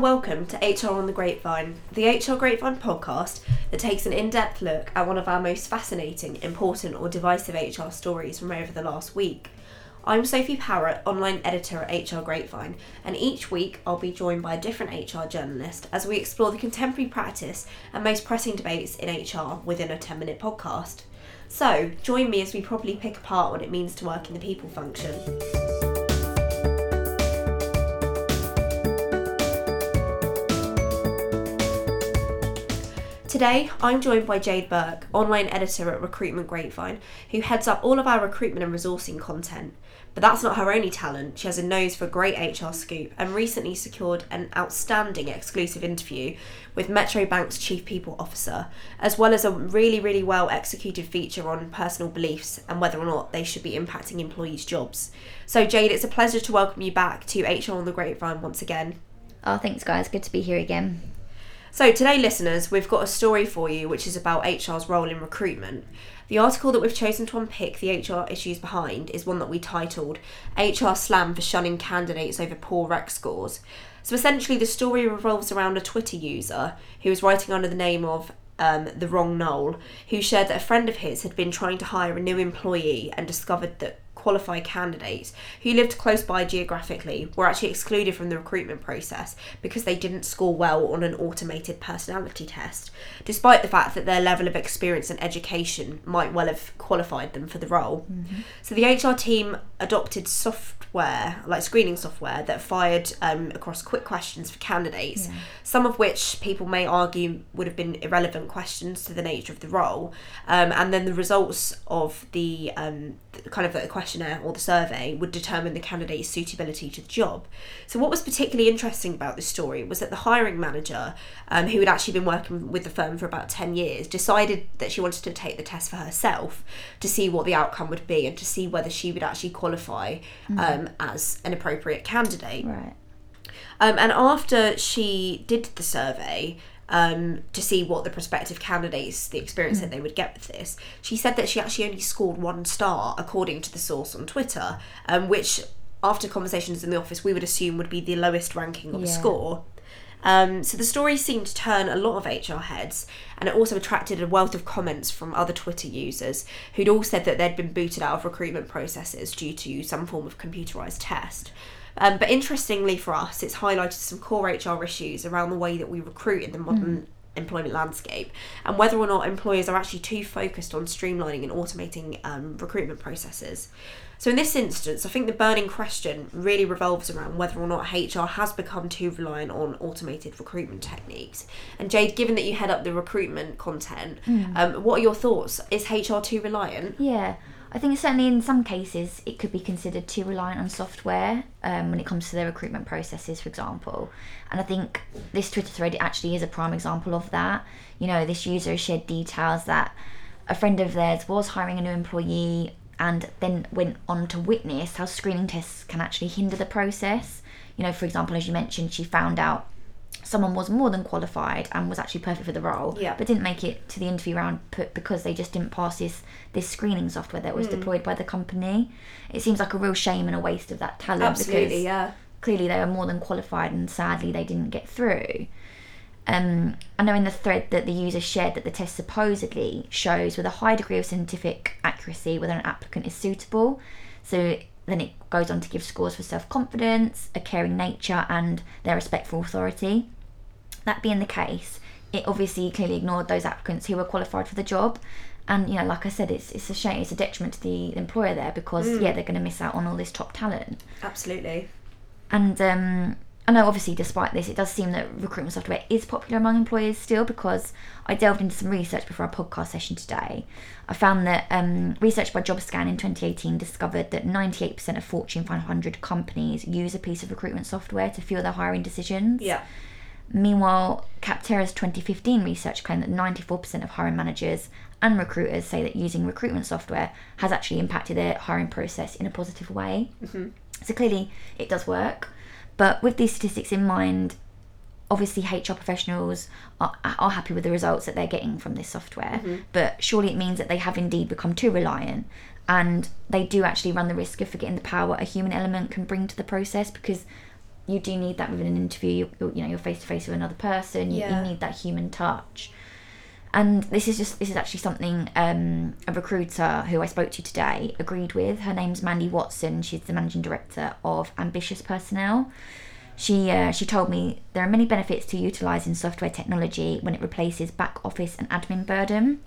and welcome to HR on the Grapevine, the HR Grapevine podcast that takes an in depth look at one of our most fascinating, important, or divisive HR stories from over the last week. I'm Sophie Parrott, online editor at HR Grapevine, and each week I'll be joined by a different HR journalist as we explore the contemporary practice and most pressing debates in HR within a 10 minute podcast. So, join me as we properly pick apart what it means to work in the people function. Today, I'm joined by Jade Burke, online editor at Recruitment Grapevine, who heads up all of our recruitment and resourcing content. But that's not her only talent. She has a nose for great HR scoop and recently secured an outstanding exclusive interview with Metro Bank's Chief People Officer, as well as a really, really well executed feature on personal beliefs and whether or not they should be impacting employees' jobs. So, Jade, it's a pleasure to welcome you back to HR on the Grapevine once again. Oh, thanks, guys. Good to be here again. So, today, listeners, we've got a story for you which is about HR's role in recruitment. The article that we've chosen to unpick the HR issues behind is one that we titled HR Slam for Shunning Candidates Over Poor Rec Scores. So, essentially, the story revolves around a Twitter user who was writing under the name of um, the wrong Noel, who shared that a friend of his had been trying to hire a new employee and discovered that qualified candidates who lived close by geographically were actually excluded from the recruitment process because they didn't score well on an automated personality test, despite the fact that their level of experience and education might well have qualified them for the role. Mm-hmm. So the HR team adopted software, like screening software, that fired um, across quick questions for candidates, yeah. some of which people may argue would have been irrelevant questions to the nature of the role, um, and then the results of the, um, the kind of the question questionnaire or the survey would determine the candidate's suitability to the job. So, what was particularly interesting about this story was that the hiring manager, um, who had actually been working with the firm for about 10 years, decided that she wanted to take the test for herself to see what the outcome would be and to see whether she would actually qualify mm. um, as an appropriate candidate. Right. Um, and after she did the survey, um, to see what the prospective candidates, the experience mm. that they would get with this. She said that she actually only scored one star, according to the source on Twitter, um, which, after conversations in the office, we would assume would be the lowest ranking of yeah. a score. Um, so the story seemed to turn a lot of HR heads, and it also attracted a wealth of comments from other Twitter users who'd all said that they'd been booted out of recruitment processes due to some form of computerized test. Um, but interestingly for us, it's highlighted some core HR issues around the way that we recruit in the modern mm. employment landscape and whether or not employers are actually too focused on streamlining and automating um, recruitment processes. So, in this instance, I think the burning question really revolves around whether or not HR has become too reliant on automated recruitment techniques. And, Jade, given that you head up the recruitment content, mm. um, what are your thoughts? Is HR too reliant? Yeah. I think certainly in some cases it could be considered too reliant on software um, when it comes to their recruitment processes, for example. And I think this Twitter thread actually is a prime example of that. You know, this user shared details that a friend of theirs was hiring a new employee and then went on to witness how screening tests can actually hinder the process. You know, for example, as you mentioned, she found out someone was more than qualified and was actually perfect for the role, yeah. but didn't make it to the interview round because they just didn't pass this this screening software that was mm. deployed by the company. It seems like a real shame and a waste of that talent Absolutely, because yeah. clearly they were more than qualified and sadly they didn't get through. Um, I know in the thread that the user shared that the test supposedly shows with a high degree of scientific accuracy whether an applicant is suitable. So then it goes on to give scores for self confidence, a caring nature, and their respect for authority. That being the case, it obviously clearly ignored those applicants who were qualified for the job. And you know, like I said, it's it's a shame, it's a detriment to the employer there because mm. yeah, they're going to miss out on all this top talent. Absolutely. And um, I know, obviously, despite this, it does seem that recruitment software is popular among employers still because I delved into some research before our podcast session today. I found that um, research by JobScan in 2018 discovered that 98% of Fortune 500 companies use a piece of recruitment software to fuel their hiring decisions. Yeah. Meanwhile, Capterra's 2015 research claimed that 94% of hiring managers and recruiters say that using recruitment software has actually impacted their hiring process in a positive way. Mm-hmm. So clearly, it does work. But with these statistics in mind, obviously HR professionals are, are happy with the results that they're getting from this software, mm-hmm. but surely it means that they have indeed become too reliant and they do actually run the risk of forgetting the power a human element can bring to the process because you do need that within an interview. You, you're- you know, you're face to face with another person. You, Yeah. you need that human touch. And this is just this is actually something um, a recruiter who I spoke to today agreed with. Her name's Mandy Watson. She's the managing director of Ambitious Personnel. She uh, she told me there are many benefits to utilising software technology when it replaces back office and admin burden.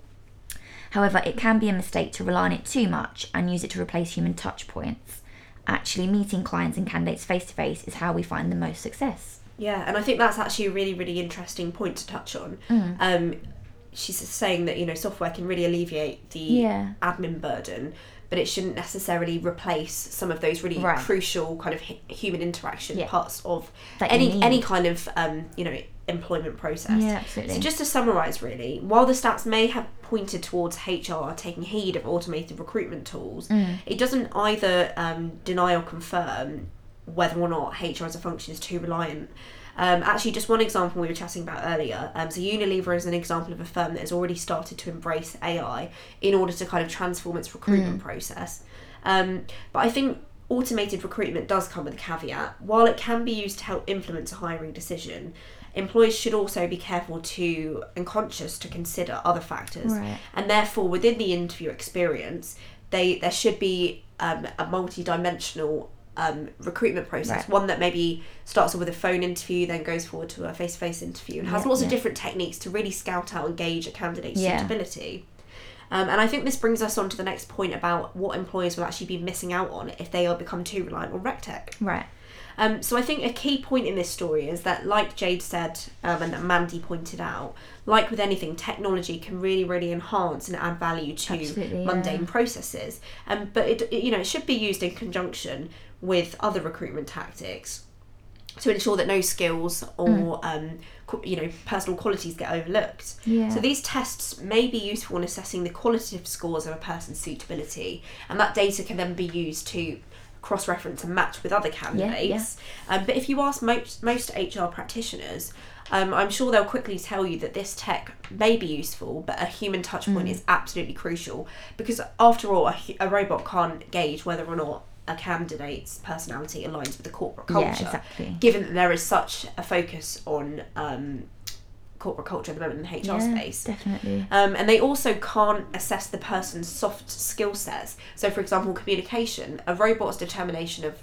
However, it can be a mistake to rely on it too much and use it to replace human touch points. Actually, meeting clients and candidates face to face is how we find the most success. Yeah, and I think that's actually a really, really interesting point to touch on. Mm. Um, she's saying that you know software can really alleviate the Yeah. admin burden, but it shouldn't necessarily replace some of those really Right. crucial kind of hu- human interaction Yeah. parts of That any any kind of um, you know employment process. Yeah, absolutely. So just to summarise, really, while the stats may have pointed towards HR taking heed of automated recruitment tools, Mm. it doesn't either um, deny or confirm whether or not HR as a function is too reliant. Um, actually, just one example we were chatting about earlier. Um, so Unilever is an example of a firm that has already started to embrace AI in order to kind of transform its recruitment process. Um, but I think automated recruitment does come with a caveat. While it can be used to help influence a hiring decision, employers should also be careful to and conscious to consider other factors Right. and therefore within the interview experience they there should be um, a multi-dimensional um, recruitment process Right. one that maybe starts off with a phone interview then goes forward to a face-to-face interview and has Yeah, lots of different techniques to really scout out and gauge a candidate's Yeah. suitability um, and I think this brings us on to the next point about what employers will actually be missing out on if they are become too reliant on RecTech. Right. Um, so I think a key point in this story is that, like Jade said, um, and that Mandy pointed out, like with anything, technology can really, really enhance and add value to Absolutely, yeah. mundane processes. Um, but it, it, you know, it should be used in conjunction with other recruitment tactics to ensure that no skills or um, qu- you know personal qualities get overlooked. Yeah. So these tests may be useful in assessing the qualitative scores of a person's suitability, and that data can then be used to cross-reference and match with other candidates. Um, but if you ask most most HR practitioners, um, I'm sure they'll quickly tell you that this tech may be useful, but a human touch point is absolutely crucial because after all, a, a robot can't gauge whether or not a candidate's personality aligns with the corporate culture Yeah, exactly. given that there is such a focus on um, corporate culture at the moment in the HR yeah, space. Definitely. Um, and they also can't assess the person's soft skill sets. So, for example, communication, a robot's determination of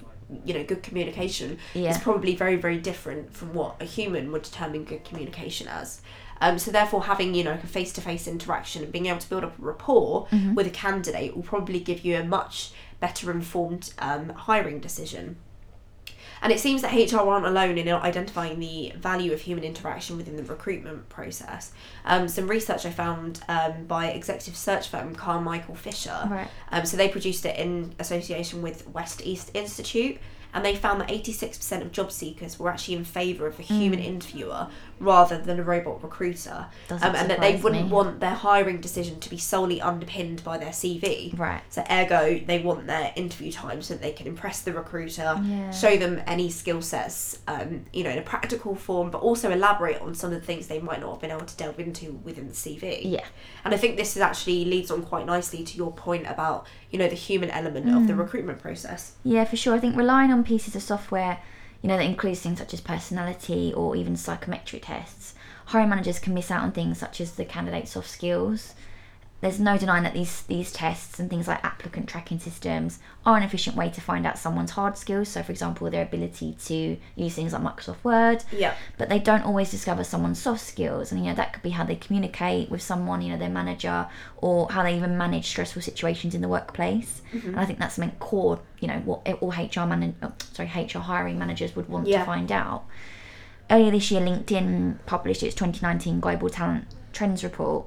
you know good communication Yeah. is probably very very different from what a human would determine good communication as. Um, so therefore, having you know a face to face interaction and being able to build up a rapport Mm-hmm. with a candidate will probably give you a much better informed um, hiring decision. And it seems that HR aren't alone in identifying the value of human interaction within the recruitment process. Um, some research I found um, by executive search firm Carmichael Fisher. Right. Um, so they produced it in association with West East Institute, and they found that 86% of job seekers were actually in favour of a human interviewer rather than a robot recruiter, um, and that they wouldn't me. want their hiring decision to be solely underpinned by their CV. Right. So ergo, they want their interview time so that they can impress the recruiter, Yeah. show them any skill sets, um, you know, in a practical form, but also elaborate on some of the things they might not have been able to delve into within the CV. Yeah. And I think this is actually leads on quite nicely to your point about, you know, the human element of Mm. the recruitment process. Yeah, for sure. I think relying on pieces of software, you know, that includes things such as personality or even psychometric tests, hiring managers can miss out on things such as the candidate's soft skills. There's no denying that these these tests and things like applicant tracking systems are an efficient way to find out someone's hard skills. So, for example, their ability to use things like Microsoft Word, Yeah. but they don't always discover someone's soft skills and you know that could be how they communicate with someone you know their manager or how they even manage stressful situations in the workplace mm-hmm. and i think that's something core you know what all hr man- oh, sorry hr hiring managers would want Yeah. to find out earlier this year linkedin published its 2019 global talent trends report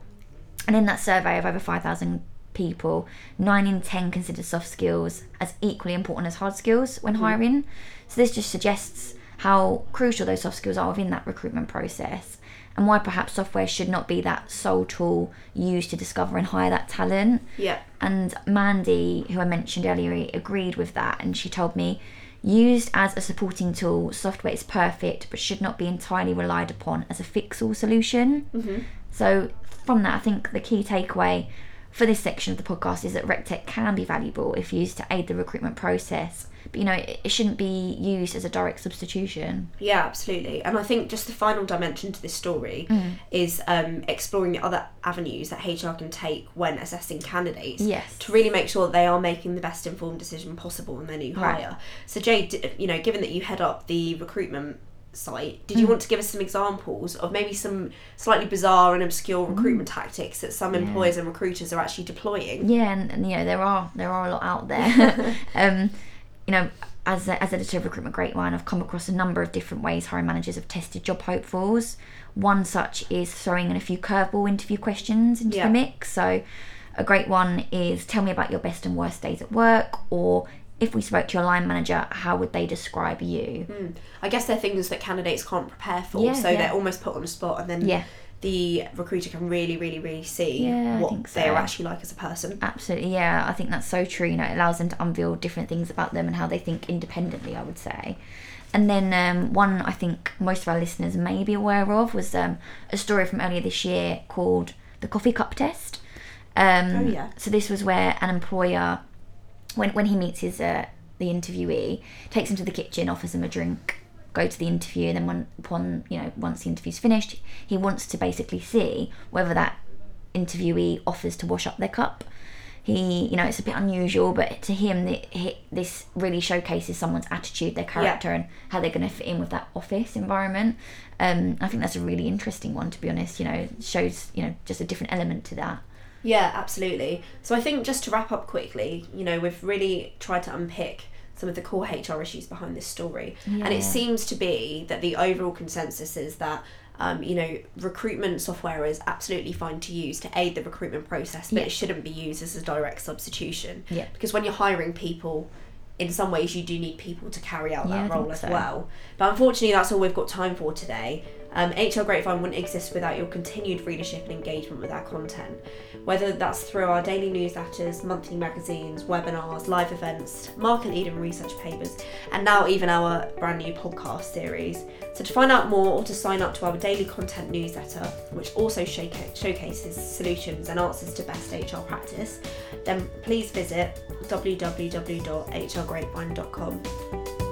and in that survey of over 5000 people 9 in 10 consider soft skills as equally important as hard skills when hiring so this just suggests how crucial those soft skills are within that recruitment process and why perhaps software should not be that sole tool used to discover and hire that talent Yeah. and Mandy, who I mentioned earlier, agreed with that, and she told me, used as a supporting tool, software is perfect, but should not be entirely relied upon as a fix-all solution. Mm-hmm. So from that, I think the key takeaway for this section of the podcast is that RecTech can be valuable if used to aid the recruitment process, but you know it, shouldn't be used as a direct substitution. Yeah, absolutely. And I think just the final dimension to this story Mm. is um, exploring the other avenues that HR can take when assessing candidates Yes. to really make sure that they are making the best informed decision possible in their new Right. hire. So, Jade, you know, given that you head up the recruitment site, did Mm. you want to give us some examples of maybe some slightly bizarre and obscure recruitment tactics that some Yeah. employers and recruiters are actually deploying? Yeah, and, and you know there are there are a lot out there. um, you know, as a, as editor of Recruitment Great Grapevine, I've come across a number of different ways hiring managers have tested job hopefuls. One such is throwing in a few curveball interview questions into Yeah. the mix. So, a great one is tell me about your best and worst days at work, or if we spoke to your line manager, how would they describe you? I guess they're things that candidates can't prepare for, Yeah, so yeah. they're almost put on the spot, and then Yeah. the recruiter can really, really, really see what think they're actually like as a person. Absolutely, yeah. I think that's so true. You know, it allows them to unveil different things about them and how they think independently. I would say. And then um, one I think most of our listeners may be aware of was um, a story from earlier this year called the coffee cup test. Um, Oh, yeah. So this was where an employer, when when he meets his uh, the interviewee, takes him to the kitchen, offers him a drink, go to the interview, and then when upon you know once the interview's finished, he wants to basically see whether that interviewee offers to wash up their cup. He, you know, it's a bit unusual, but to him, the, he, this really showcases someone's attitude, their character, and how they're going to fit in with that office environment. Um, I think that's a really interesting one, to be honest. You know, shows you know just a different element to that. Yeah, absolutely. So I think just to wrap up quickly, you know, we've really tried to unpick some of the core HR issues behind this story, and it seems to be that the overall consensus is that. Um, you know, recruitment software is absolutely fine to use to aid the recruitment process, but Yeah. it shouldn't be used as a direct substitution. Yeah. Because when you're hiring people, in some ways you do need people to carry out Yeah, that role as so. well. But unfortunately, that's all we've got time for today. Um, HR Grapevine wouldn't exist without your continued readership and engagement with our content. Whether that's through our daily newsletters, monthly magazines, webinars, live events, market leading research papers, and now even our brand new podcast series. So to find out more or to sign up to our daily content newsletter, which also showcases solutions and answers to best HR practice, then please visit www.hrgrapevine.com.